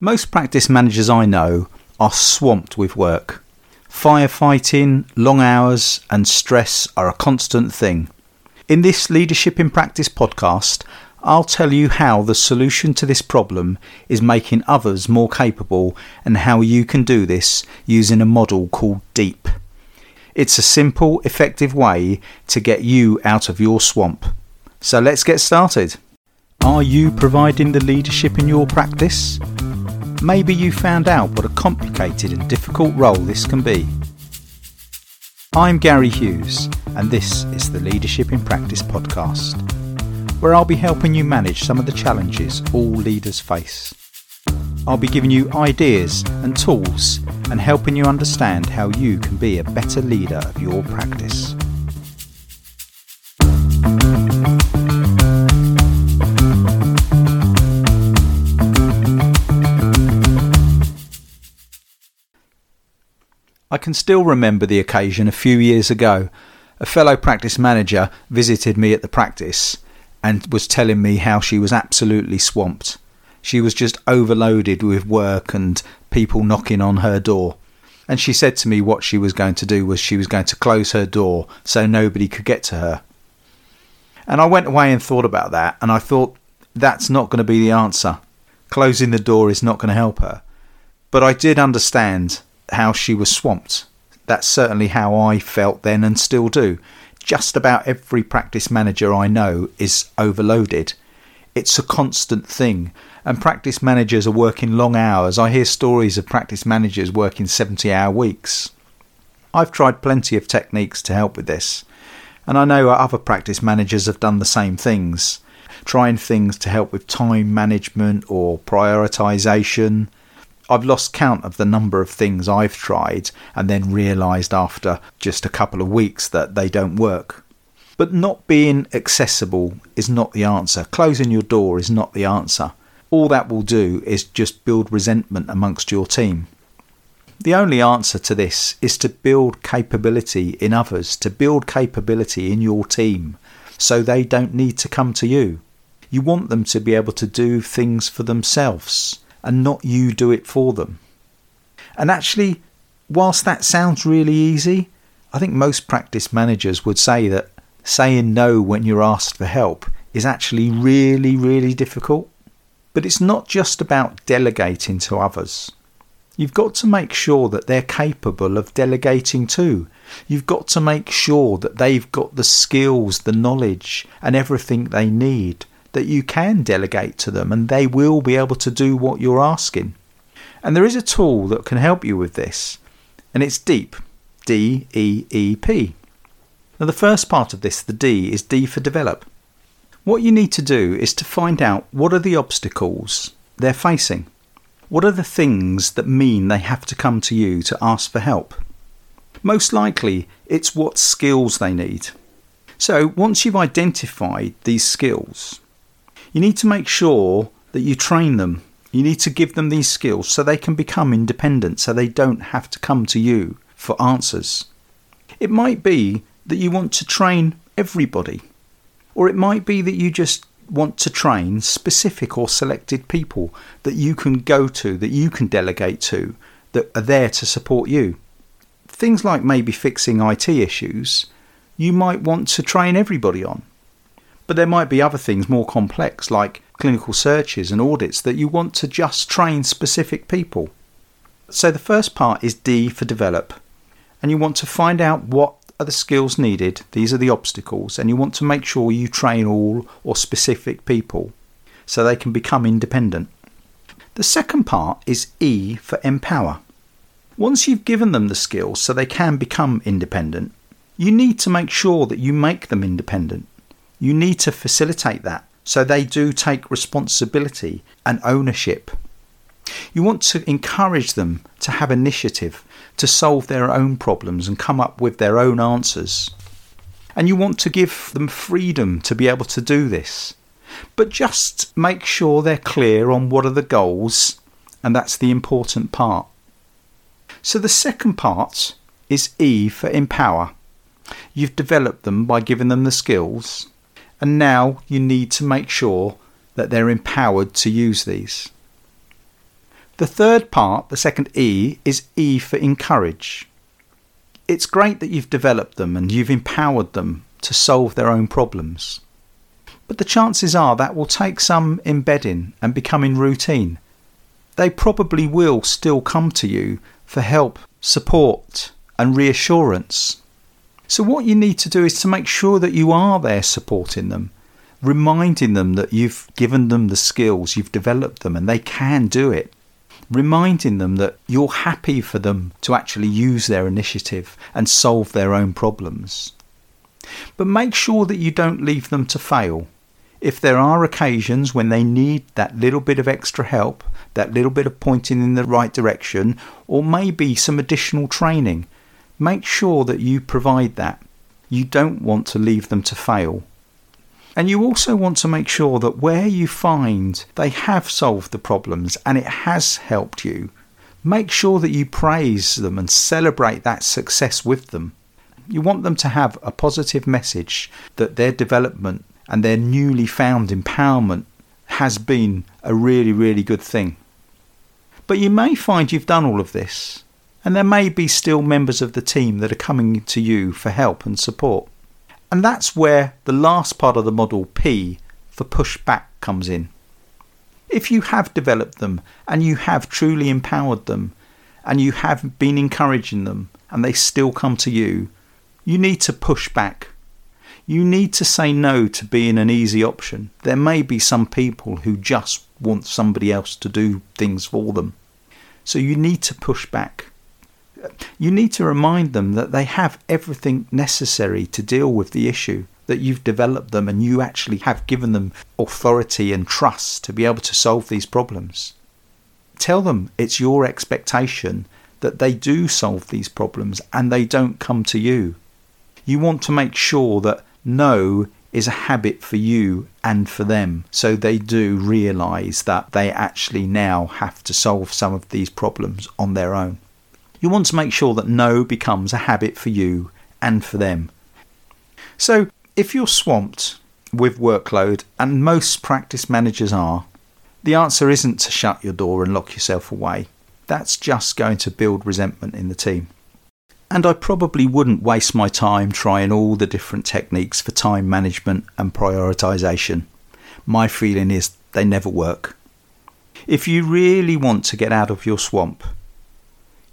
Most practice managers I know are swamped with work. Firefighting, long hours, and stress are a constant thing. In this Leadership in Practice podcast, I'll tell you how the solution to this problem is making others more capable and how you can do this using a model called DEEP. It's a simple, effective way to get you out of your swamp. So let's get started. Are you providing the leadership in your practice? maybe you found out what a complicated and difficult role this can be. I'm Gary Hughes, and this is the Leadership in Practice podcast, where I'll be helping you manage some of the challenges all leaders face. I'll be giving you ideas and tools and helping you understand how you can be a better leader of your practice. I can still remember the occasion a few years ago. A fellow practice manager visited me at the practice and was telling me how she was absolutely swamped. She was just overloaded with work and people knocking on her door. And she said to me what she was going to do was she was going to close her door so nobody could get to her. And I went away and thought about that and I thought that's not going to be the answer. Closing the door is not going to help her. But I did understand how she was swamped. That's certainly how I felt then and still do. Just about every practice manager I know is overloaded. It's a constant thing, and practice managers are working long hours. I hear stories of practice managers working 70 hour weeks. I've tried plenty of techniques to help with this, and I know other practice managers have done the same things, trying things to help with time management or prioritisation I've lost count of the number of things I've tried and then realised after just a couple of weeks that they don't work. But not being accessible is not the answer. Closing your door is not the answer. All that will do is just build resentment amongst your team. The only answer to this is to build capability in others, to build capability in your team so they don't need to come to you. You want them to be able to do things for themselves and not you do it for them. And actually, whilst that sounds really easy, I think most practice managers would say that saying no when you're asked for help is actually really, really difficult. But it's not just about delegating to others. You've got to make sure that they're capable of delegating too. You've got to make sure that they've got the skills, the knowledge, and everything they need that you can delegate to them and they will be able to do what you're asking. And there is a tool that can help you with this, and it's DEEP. D E E P. Now, the first part of this, the D, is D for develop. What you need to do is to find out what are the obstacles they're facing. What are the things that mean they have to come to you to ask for help? Most likely, it's what skills they need. So, once you've identified these skills, you need to make sure that you train them. You need to give them these skills so they can become independent, so they don't have to come to you for answers. It might be that you want to train everybody, or it might be that you just want to train specific or selected people that you can go to, that you can delegate to, that are there to support you. Things like maybe fixing IT issues, you might want to train everybody on. But there might be other things more complex, like clinical searches and audits, that you want to just train specific people. So the first part is D for develop. And you want to find out what are the skills needed, these are the obstacles, and you want to make sure you train all or specific people so they can become independent. The second part is E for empower. Once you've given them the skills so they can become independent, you need to make sure that you make them independent. You need to facilitate that so they do take responsibility and ownership. You want to encourage them to have initiative, to solve their own problems and come up with their own answers. And you want to give them freedom to be able to do this. But just make sure they're clear on what are the goals, and that's the important part. So the second part is E for empower. You've developed them by giving them the skills, and now you need to make sure that they're empowered to use these. The third part, the second E, is E for encourage. It's great that you've developed them and you've empowered them to solve their own problems. But the chances are that will take some embedding and becoming routine. They probably will still come to you for help, support, and reassurance. So, what you need to do is to make sure that you are there supporting them, reminding them that you've given them the skills, you've developed them, and they can do it. Reminding them that you're happy for them to actually use their initiative and solve their own problems. But make sure that you don't leave them to fail. If there are occasions when they need that little bit of extra help, that little bit of pointing in the right direction, or maybe some additional training, make sure that you provide that. You don't want to leave them to fail. And you also want to make sure that where you find they have solved the problems and it has helped you, make sure that you praise them and celebrate that success with them. You want them to have a positive message that their development and their newly found empowerment has been a really, really good thing. But you may find you've done all of this, and there may be still members of the team that are coming to you for help and support. And that's where the last part of the model P for pushback comes in. If you have developed them and you have truly empowered them and you have been encouraging them and they still come to you, you need to push back. You need to say no to being an easy option. There may be some people who just want somebody else to do things for them. So you need to push back you need to remind them that they have everything necessary to deal with the issue, that you've developed them and you actually have given them authority and trust to be able to solve these problems. Tell them it's your expectation that they do solve these problems and they don't come to you. You want to make sure that no is a habit for you and for them. So they do realize that they actually now have to solve some of these problems on their own. You want to make sure that no becomes a habit for you and for them. So, if you're swamped with workload, and most practice managers are, the answer isn't to shut your door and lock yourself away. That's just going to build resentment in the team. And I probably wouldn't waste my time trying all the different techniques for time management and prioritization. My feeling is they never work. If you really want to get out of your swamp,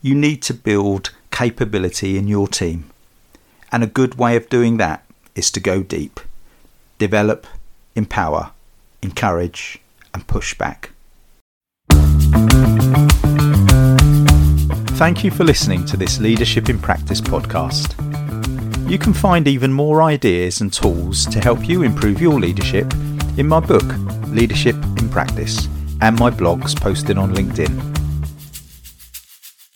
you need to build capability in your team. And a good way of doing that is to go deep, develop, empower, encourage, and push back. Thank you for listening to this Leadership in Practice podcast. You can find even more ideas and tools to help you improve your leadership in my book, Leadership in Practice, and my blogs posted on LinkedIn.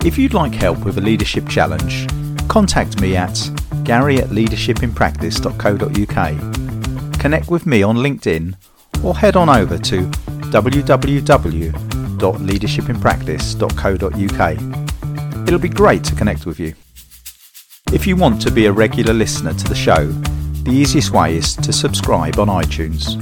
If you'd like help with a leadership challenge, contact me at gary at leadershipinpractice.co.uk. Connect with me on LinkedIn or head on over to www.leadershipinpractice.co.uk. It'll be great to connect with you. If you want to be a regular listener to the show, the easiest way is to subscribe on iTunes.